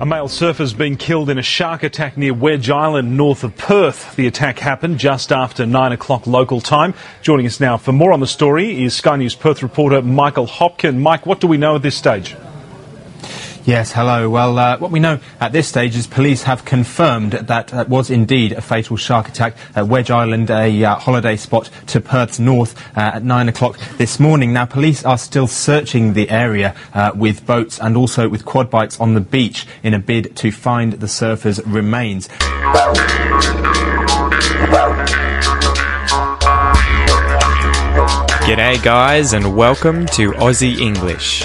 A male surfer's been killed in a shark attack near Wedge Island, north of Perth. The attack happened just after 9 o'clock local time. Joining us now for more on the story is Sky News Perth reporter Michael Hopkin. Mike, what do we know at this stage? Yes, hello. Well, uh, what we know at this stage is police have confirmed that uh, was indeed a fatal shark attack at Wedge Island, a uh, holiday spot to Perth's north uh, at 9 o'clock this morning. Now, police are still searching the area uh, with boats and also with quad bikes on the beach in a bid to find the surfer's remains. G'day, guys, and welcome to Aussie English.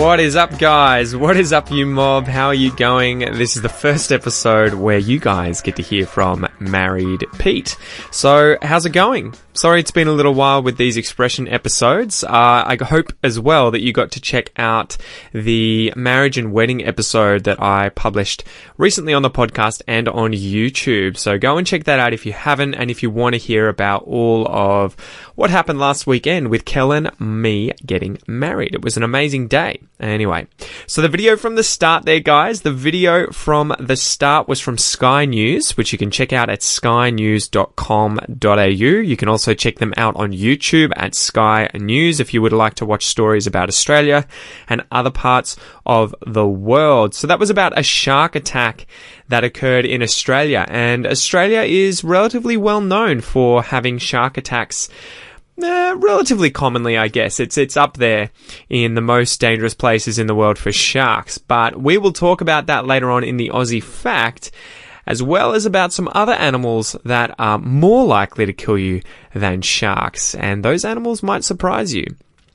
What is up, guys? What is up, you mob? How are you going? This is the first episode where you guys get to hear from Married Pete. So, how's it going? Sorry it's been a little while with these expression episodes. Uh, I hope as well that you got to check out the marriage and wedding episode that I published recently on the podcast and on YouTube. So go and check that out if you haven't and if you want to hear about all of what happened last weekend with Kellen, me getting married. It was an amazing day. Anyway, so the video from the start there, guys, the video from the start was from Sky News, which you can check out at skynews.com.au. You can also check them out on YouTube at Sky News if you would like to watch stories about Australia and other parts of the world. So that was about a shark attack that occurred in Australia. And Australia is relatively well known for having shark attacks. Uh, relatively commonly, I guess. It's it's up there in the most dangerous places in the world for sharks. But we will talk about that later on in the Aussie Fact, as well as about some other animals that are more likely to kill you than sharks. And those animals might surprise you.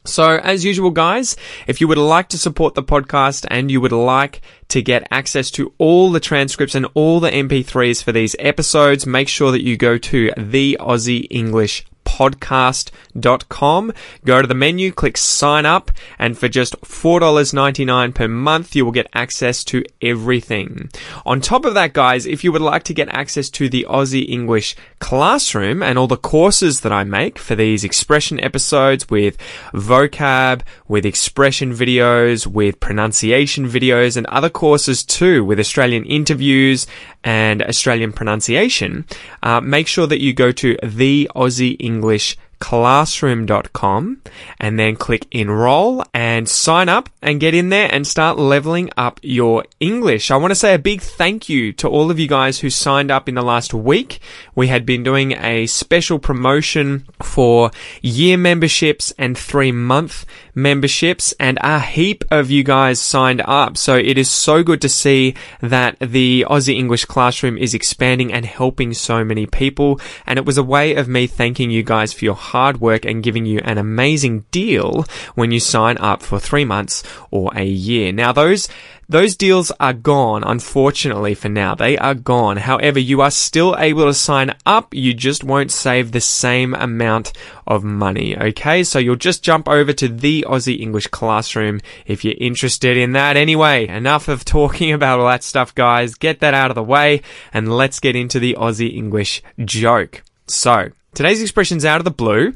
So, as usual, guys, if you would like to support the podcast and you would like to get access to all the transcripts and all the MP3s for these episodes, make sure that you go to the Aussie English podcast.com. Go to the menu, click sign up, and for just $4.99 per month, you will get access to everything. On top of that, guys, if you would like to get access to the Aussie English classroom and all the courses that I make for these expression episodes with vocab, with expression videos, with pronunciation videos, and other courses too with Australian interviews and Australian pronunciation, uh, make sure that you go to the Aussie English classroom.com and then click enroll and sign up and get in there and start leveling up your English. I want to say a big thank you to all of you guys who signed up in the last week. We had been doing a special promotion for year memberships and three month memberships and a heap of you guys signed up. So it is so good to see that the Aussie English classroom is expanding and helping so many people. And it was a way of me thanking you guys for your hard work and giving you an amazing deal when you sign up for three months or a year. Now those those deals are gone, unfortunately for now. They are gone. However, you are still able to sign up. You just won't save the same amount of money. Okay. So you'll just jump over to the Aussie English classroom if you're interested in that. Anyway, enough of talking about all that stuff, guys. Get that out of the way and let's get into the Aussie English joke. So today's expression's out of the blue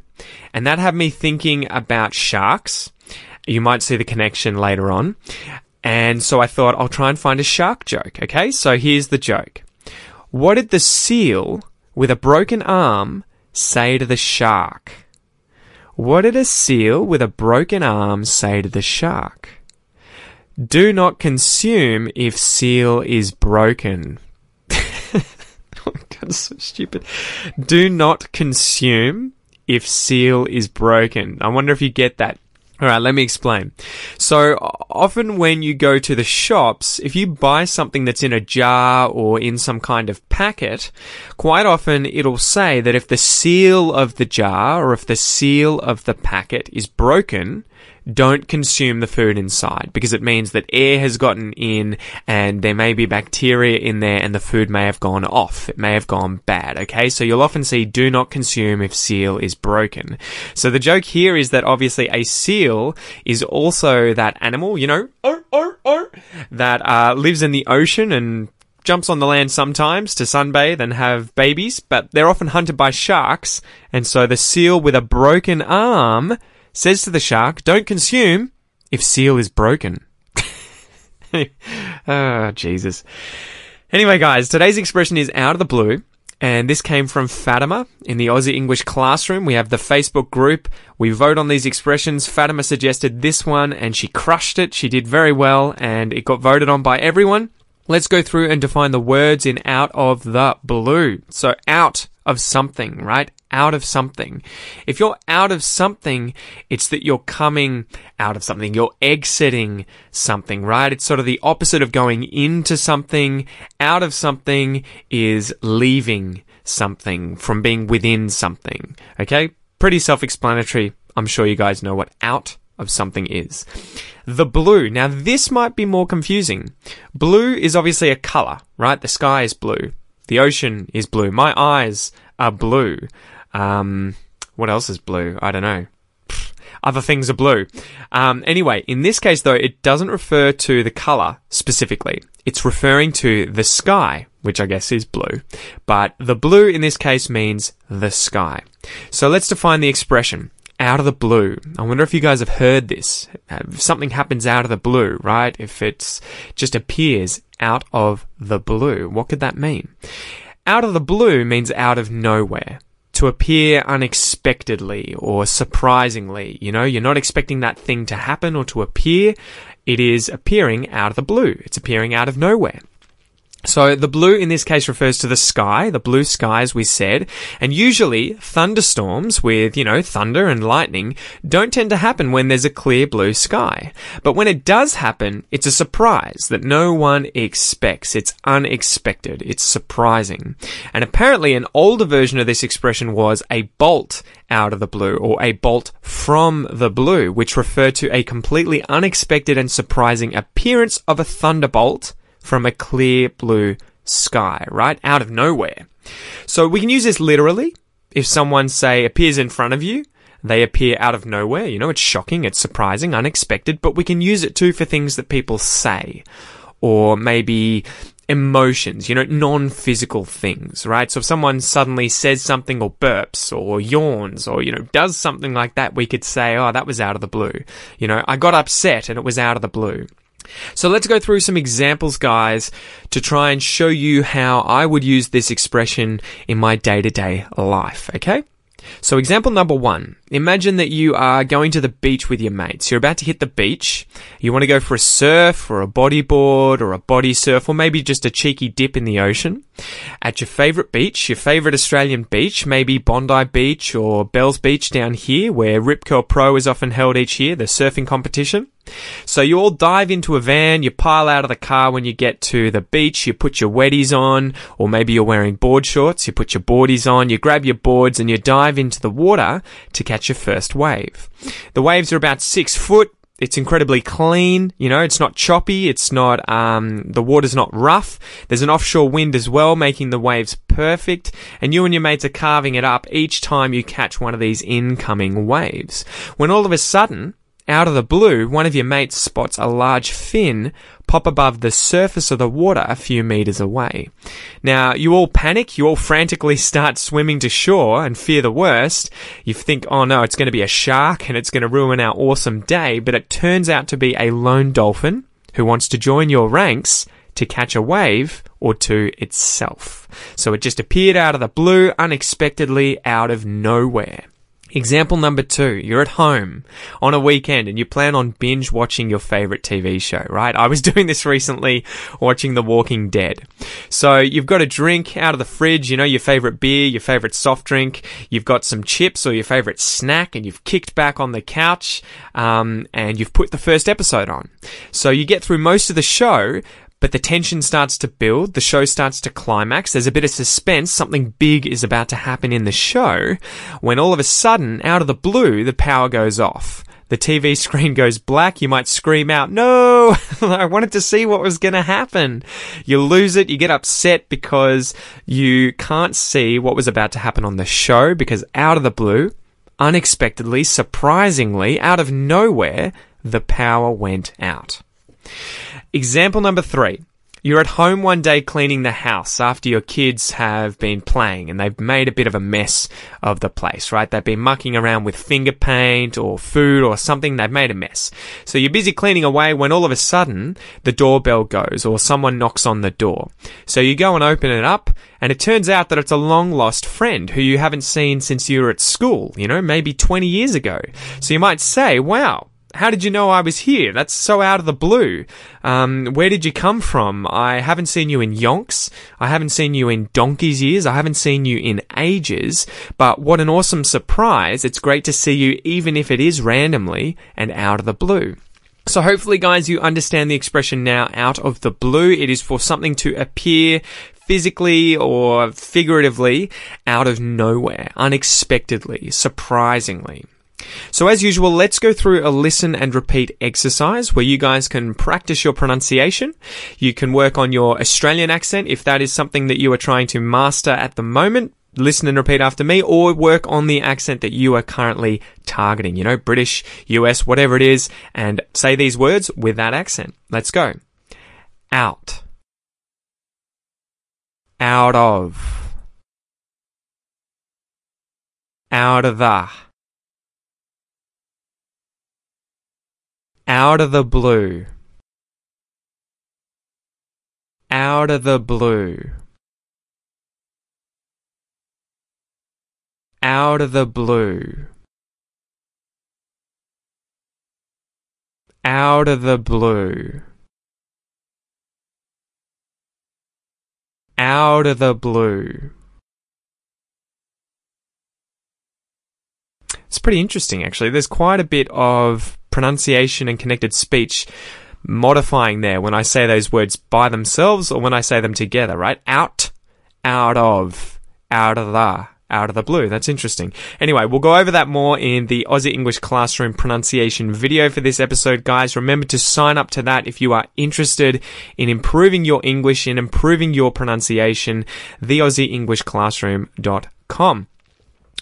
and that had me thinking about sharks. You might see the connection later on. And so I thought I'll try and find a shark joke. Okay, so here's the joke. What did the seal with a broken arm say to the shark? What did a seal with a broken arm say to the shark? Do not consume if seal is broken. God, so stupid. Do not consume if seal is broken. I wonder if you get that. All right, let me explain. So often when you go to the shops, if you buy something that's in a jar or in some kind of packet, quite often it'll say that if the seal of the jar or if the seal of the packet is broken, don't consume the food inside because it means that air has gotten in and there may be bacteria in there and the food may have gone off. It may have gone bad. Okay. So you'll often see do not consume if seal is broken. So the joke here is that obviously a seal is also that animal, you know, oh, oh, oh, that uh, lives in the ocean and jumps on the land sometimes to sunbathe and have babies, but they're often hunted by sharks. And so the seal with a broken arm says to the shark, don't consume if seal is broken. oh, Jesus. Anyway, guys, today's expression is out of the blue. And this came from Fatima in the Aussie English classroom. We have the Facebook group. We vote on these expressions. Fatima suggested this one and she crushed it. She did very well and it got voted on by everyone. Let's go through and define the words in out of the blue. So out of something, right? Out of something. If you're out of something, it's that you're coming out of something. You're exiting something, right? It's sort of the opposite of going into something. Out of something is leaving something from being within something. Okay? Pretty self-explanatory. I'm sure you guys know what out of something is. The blue. Now this might be more confusing. Blue is obviously a color, right? The sky is blue. The ocean is blue. My eyes are blue. Um, what else is blue? I don't know. Other things are blue. Um, anyway, in this case though, it doesn't refer to the color specifically. It's referring to the sky, which I guess is blue. But the blue in this case means the sky. So let's define the expression out of the blue. I wonder if you guys have heard this. Uh, if something happens out of the blue, right? If it's just appears out of the blue, what could that mean? Out of the blue means out of nowhere. To appear unexpectedly or surprisingly. You know, you're not expecting that thing to happen or to appear. It is appearing out of the blue. It's appearing out of nowhere. So the blue in this case refers to the sky, the blue sky as we said, and usually thunderstorms with, you know, thunder and lightning don't tend to happen when there's a clear blue sky. But when it does happen, it's a surprise that no one expects. It's unexpected. It's surprising. And apparently an older version of this expression was a bolt out of the blue or a bolt from the blue, which referred to a completely unexpected and surprising appearance of a thunderbolt from a clear blue sky, right? Out of nowhere. So we can use this literally. If someone, say, appears in front of you, they appear out of nowhere. You know, it's shocking, it's surprising, unexpected, but we can use it too for things that people say. Or maybe emotions, you know, non-physical things, right? So if someone suddenly says something or burps or yawns or, you know, does something like that, we could say, oh, that was out of the blue. You know, I got upset and it was out of the blue. So let's go through some examples, guys, to try and show you how I would use this expression in my day to day life, okay? So example number one. Imagine that you are going to the beach with your mates. You're about to hit the beach. You want to go for a surf or a bodyboard or a body surf or maybe just a cheeky dip in the ocean. At your favorite beach, your favorite Australian beach, maybe Bondi Beach or Bells Beach down here where Rip Curl Pro is often held each year, the surfing competition. So you all dive into a van, you pile out of the car when you get to the beach, you put your wetties on, or maybe you're wearing board shorts, you put your boardies on, you grab your boards and you dive into the water to catch your first wave. The waves are about six foot, it's incredibly clean. You know, it's not choppy. It's not, um, the water's not rough. There's an offshore wind as well, making the waves perfect. And you and your mates are carving it up each time you catch one of these incoming waves. When all of a sudden, out of the blue, one of your mates spots a large fin pop above the surface of the water a few meters away. Now, you all panic, you all frantically start swimming to shore and fear the worst. You think, oh no, it's going to be a shark and it's going to ruin our awesome day, but it turns out to be a lone dolphin who wants to join your ranks to catch a wave or two itself. So it just appeared out of the blue, unexpectedly, out of nowhere. Example number two, you're at home on a weekend and you plan on binge watching your favorite TV show, right? I was doing this recently watching The Walking Dead. So you've got a drink out of the fridge, you know, your favorite beer, your favorite soft drink, you've got some chips or your favorite snack and you've kicked back on the couch, um, and you've put the first episode on. So you get through most of the show, but the tension starts to build, the show starts to climax, there's a bit of suspense, something big is about to happen in the show, when all of a sudden, out of the blue, the power goes off. the TV screen goes black, you might scream out, no, I wanted to see what was to happen. You lose it, you get upset because you can't see what was about to happen on the show because out of the blue, unexpectedly, surprisingly, out of nowhere, the power went out. Example number three. You're at home one day cleaning the house after your kids have been playing and they've made a bit of a mess of the place, right? They've been mucking around with finger paint or food or something. They've made a mess. So you're busy cleaning away when all of a sudden the doorbell goes or someone knocks on the door. So you go and open it up and it turns out that it's a long lost friend who you haven't seen since you were at school, you know, maybe 20 years ago. So you might say, wow, how did you know I was here? That's so out of the blue. Um, where did you come from? I haven't seen you in yonks. I haven't seen you in donkey's years. I haven't seen you in ages. But what an awesome surprise. It's great to see you even if it is randomly and out of the blue. So hopefully guys, you understand the expression now out of the blue. It is for something to appear physically or figuratively out of nowhere, unexpectedly, surprisingly. So as usual, let's go through a listen and repeat exercise where you guys can practice your pronunciation. You can work on your Australian accent if that is something that you are trying to master at the moment. Listen and repeat after me or work on the accent that you are currently targeting. You know, British, US, whatever it is, and say these words with that accent. Let's go. Out. Out of. Out of the. Out of the blue. Out of the blue. Out of the blue. Out of the blue. Out of the blue. It's pretty interesting, actually. There's quite a bit of pronunciation and connected speech modifying there when I say those words by themselves or when I say them together, right? Out, out of, out of the, out of the blue. That's interesting. Anyway, we'll go over that more in the Aussie English Classroom pronunciation video for this episode, guys. Remember to sign up to that if you are interested in improving your English, in improving your pronunciation, theaussieenglishclassroom.com.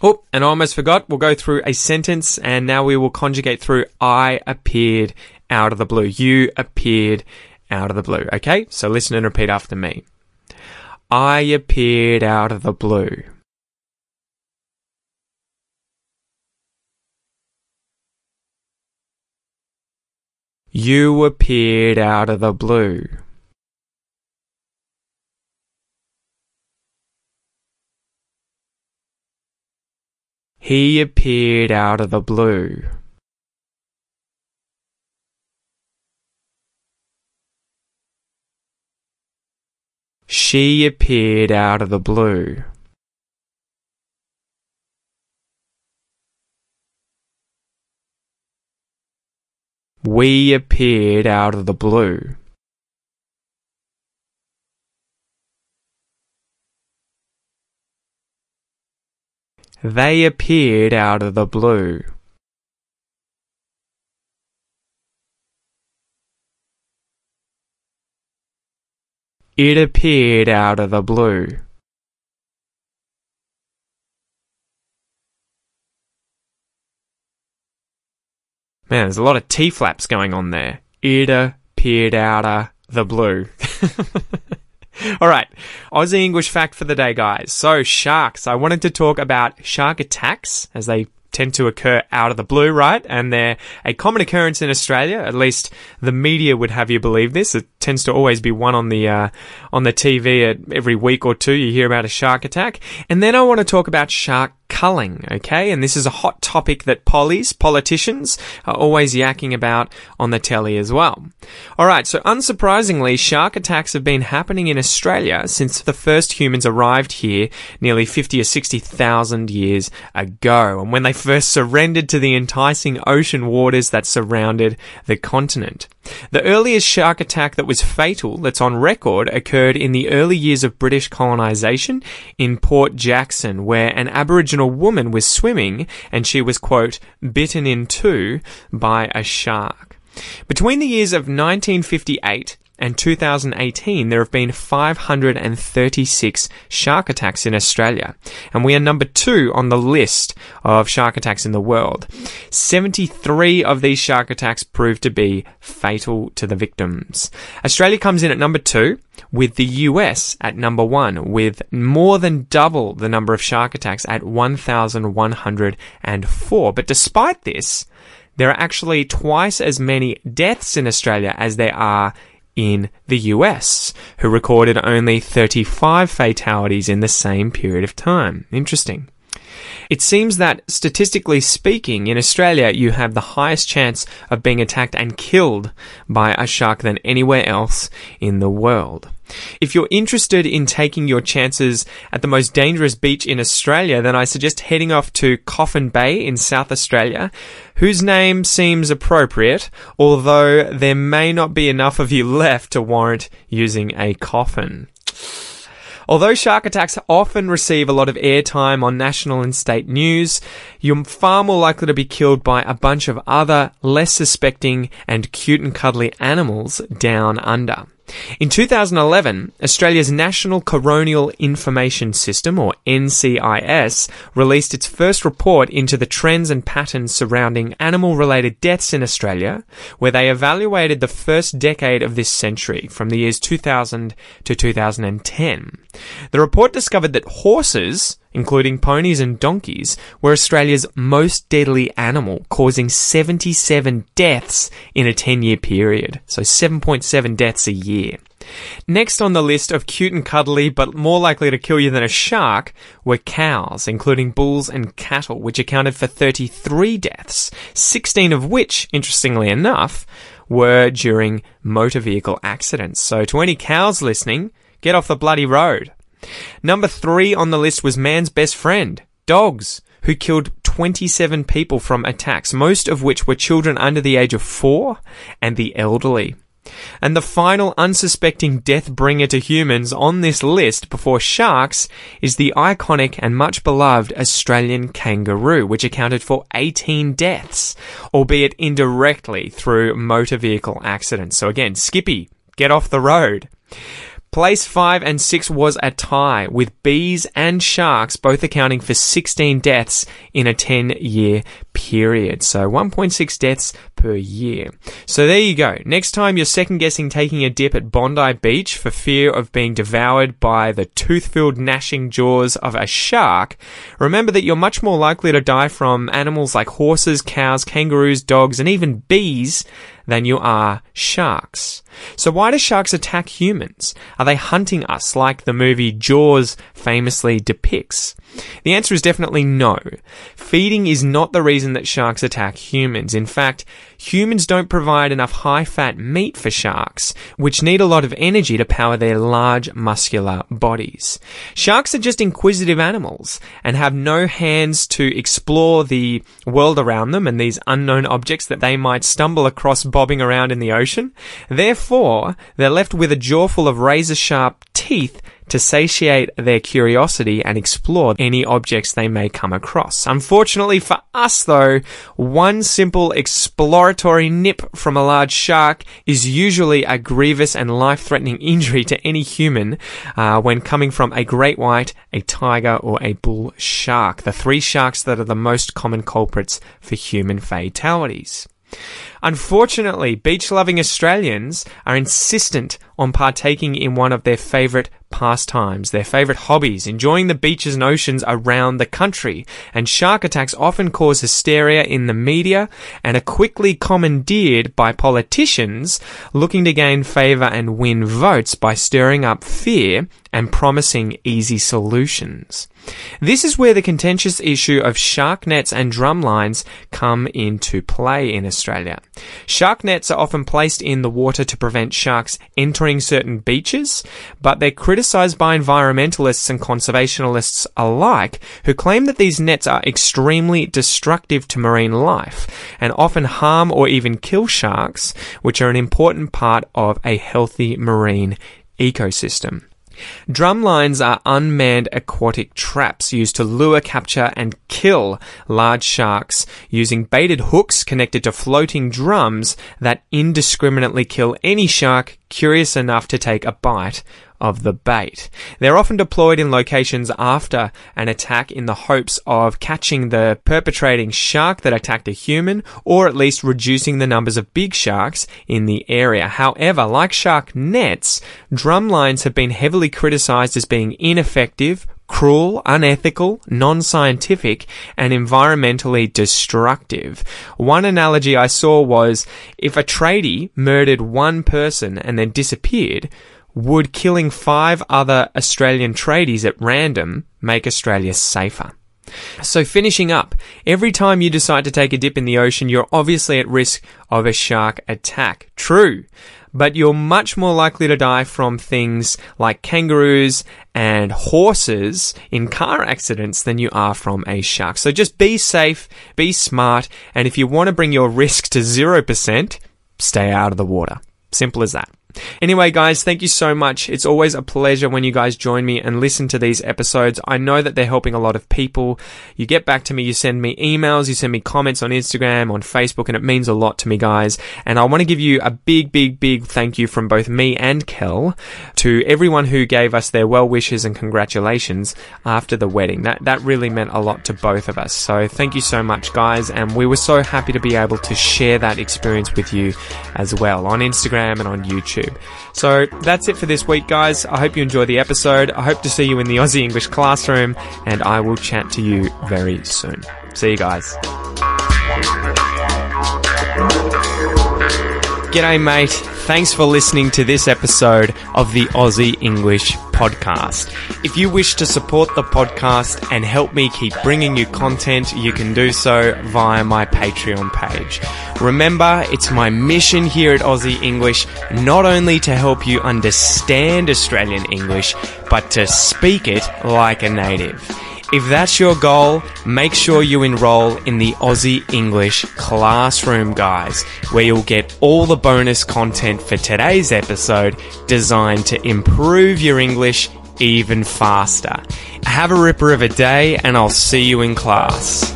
Oh, and I almost forgot. We'll go through a sentence and now we will conjugate through I appeared out of the blue. You appeared out of the blue. Okay? So listen and repeat after me. I appeared out of the blue. You appeared out of the blue. He appeared out of the blue. She appeared out of the blue. We appeared out of the blue. They appeared out of the blue. It appeared out of the blue. Man, there's a lot of T flaps going on there. It appeared out of the blue. All right. Aussie English fact for the day, guys. So, sharks. I wanted to talk about shark attacks as they tend to occur out of the blue, right? And they're a common occurrence in Australia. At least the media would have you believe this. It tends to always be one on the uh, on the TV every week or two. You hear about a shark attack, and then I want to talk about shark culling, okay? And this is a hot topic that pollies, politicians, are always yakking about on the telly as well. Alright, so unsurprisingly, shark attacks have been happening in Australia since the first humans arrived here nearly 50 or 60,000 years ago, and when they first surrendered to the enticing ocean waters that surrounded the continent. The earliest shark attack that was fatal that's on record occurred in the early years of British colonisation in Port Jackson, where an Aboriginal woman was swimming and she was, quote, bitten in two by a shark. Between the years of 1958 and 2018, there have been 536 shark attacks in Australia, and we are number two on the list of shark attacks in the world. 73 of these shark attacks proved to be fatal to the victims. Australia comes in at number two, with the US at number one, with more than double the number of shark attacks at 1,104. But despite this, there are actually twice as many deaths in Australia as there are in the US, who recorded only 35 fatalities in the same period of time. Interesting. It seems that, statistically speaking, in Australia, you have the highest chance of being attacked and killed by a shark than anywhere else in the world. If you're interested in taking your chances at the most dangerous beach in Australia, then I suggest heading off to Coffin Bay in South Australia, whose name seems appropriate, although there may not be enough of you left to warrant using a coffin. Although shark attacks often receive a lot of airtime on national and state news, you're far more likely to be killed by a bunch of other, less suspecting and cute and cuddly animals down under. In 2011, Australia's National Coronial Information System, or NCIS, released its first report into the trends and patterns surrounding animal related deaths in Australia, where they evaluated the first decade of this century, from the years 2000 to 2010. The report discovered that horses, including ponies and donkeys, were Australia's most deadly animal, causing 77 deaths in a 10 year period. So 7.7 deaths a year. Next on the list of cute and cuddly, but more likely to kill you than a shark, were cows, including bulls and cattle, which accounted for 33 deaths, 16 of which, interestingly enough, were during motor vehicle accidents. So to any cows listening, get off the bloody road. Number three on the list was man's best friend, dogs, who killed 27 people from attacks, most of which were children under the age of four and the elderly. And the final unsuspecting death bringer to humans on this list before sharks is the iconic and much beloved Australian kangaroo, which accounted for 18 deaths, albeit indirectly through motor vehicle accidents. So again, Skippy, get off the road. Place 5 and 6 was a tie, with bees and sharks both accounting for 16 deaths in a 10 year period. So 1.6 deaths per year. So there you go. Next time you're second guessing taking a dip at Bondi Beach for fear of being devoured by the tooth filled gnashing jaws of a shark, remember that you're much more likely to die from animals like horses, cows, kangaroos, dogs, and even bees than you are sharks. So why do sharks attack humans? Are they hunting us like the movie Jaws famously depicts? The answer is definitely no. Feeding is not the reason that sharks attack humans. In fact, humans don't provide enough high fat meat for sharks, which need a lot of energy to power their large muscular bodies. Sharks are just inquisitive animals and have no hands to explore the world around them and these unknown objects that they might stumble across bobbing around in the ocean. Therefore, they're left with a jaw full of razor sharp teeth to satiate their curiosity and explore any objects they may come across. Unfortunately for us though, one simple exploratory nip from a large shark is usually a grievous and life-threatening injury to any human uh, when coming from a great white, a tiger or a bull shark, the three sharks that are the most common culprits for human fatalities. Unfortunately, beach loving Australians are insistent on partaking in one of their favourite pastimes, their favourite hobbies, enjoying the beaches and oceans around the country. And shark attacks often cause hysteria in the media and are quickly commandeered by politicians looking to gain favour and win votes by stirring up fear and promising easy solutions. This is where the contentious issue of shark nets and drumlines come into play in Australia. Shark nets are often placed in the water to prevent sharks entering certain beaches, but they're criticized by environmentalists and conservationists alike who claim that these nets are extremely destructive to marine life and often harm or even kill sharks, which are an important part of a healthy marine ecosystem. Drum lines are unmanned aquatic traps used to lure, capture, and kill large sharks using baited hooks connected to floating drums that indiscriminately kill any shark curious enough to take a bite of the bait. They're often deployed in locations after an attack in the hopes of catching the perpetrating shark that attacked a human or at least reducing the numbers of big sharks in the area. However, like shark nets, drum lines have been heavily criticized as being ineffective, cruel, unethical, non-scientific, and environmentally destructive. One analogy I saw was if a tradie murdered one person and then disappeared, would killing five other Australian tradies at random make Australia safer? So finishing up, every time you decide to take a dip in the ocean, you're obviously at risk of a shark attack. True. But you're much more likely to die from things like kangaroos and horses in car accidents than you are from a shark. So just be safe, be smart, and if you want to bring your risk to 0%, stay out of the water. Simple as that. Anyway, guys, thank you so much. It's always a pleasure when you guys join me and listen to these episodes. I know that they're helping a lot of people. You get back to me, you send me emails, you send me comments on Instagram, on Facebook, and it means a lot to me, guys. And I want to give you a big, big, big thank you from both me and Kel to everyone who gave us their well wishes and congratulations after the wedding. That, that really meant a lot to both of us. So thank you so much, guys. And we were so happy to be able to share that experience with you as well on Instagram and on YouTube. YouTube. So that's it for this week, guys. I hope you enjoy the episode. I hope to see you in the Aussie English classroom, and I will chat to you very soon. See you guys. G'day, mate. Thanks for listening to this episode of the Aussie English podcast. If you wish to support the podcast and help me keep bringing you content, you can do so via my Patreon page. Remember, it's my mission here at Aussie English not only to help you understand Australian English, but to speak it like a native. If that's your goal, make sure you enroll in the Aussie English Classroom, guys, where you'll get all the bonus content for today's episode designed to improve your English even faster. Have a ripper of a day, and I'll see you in class.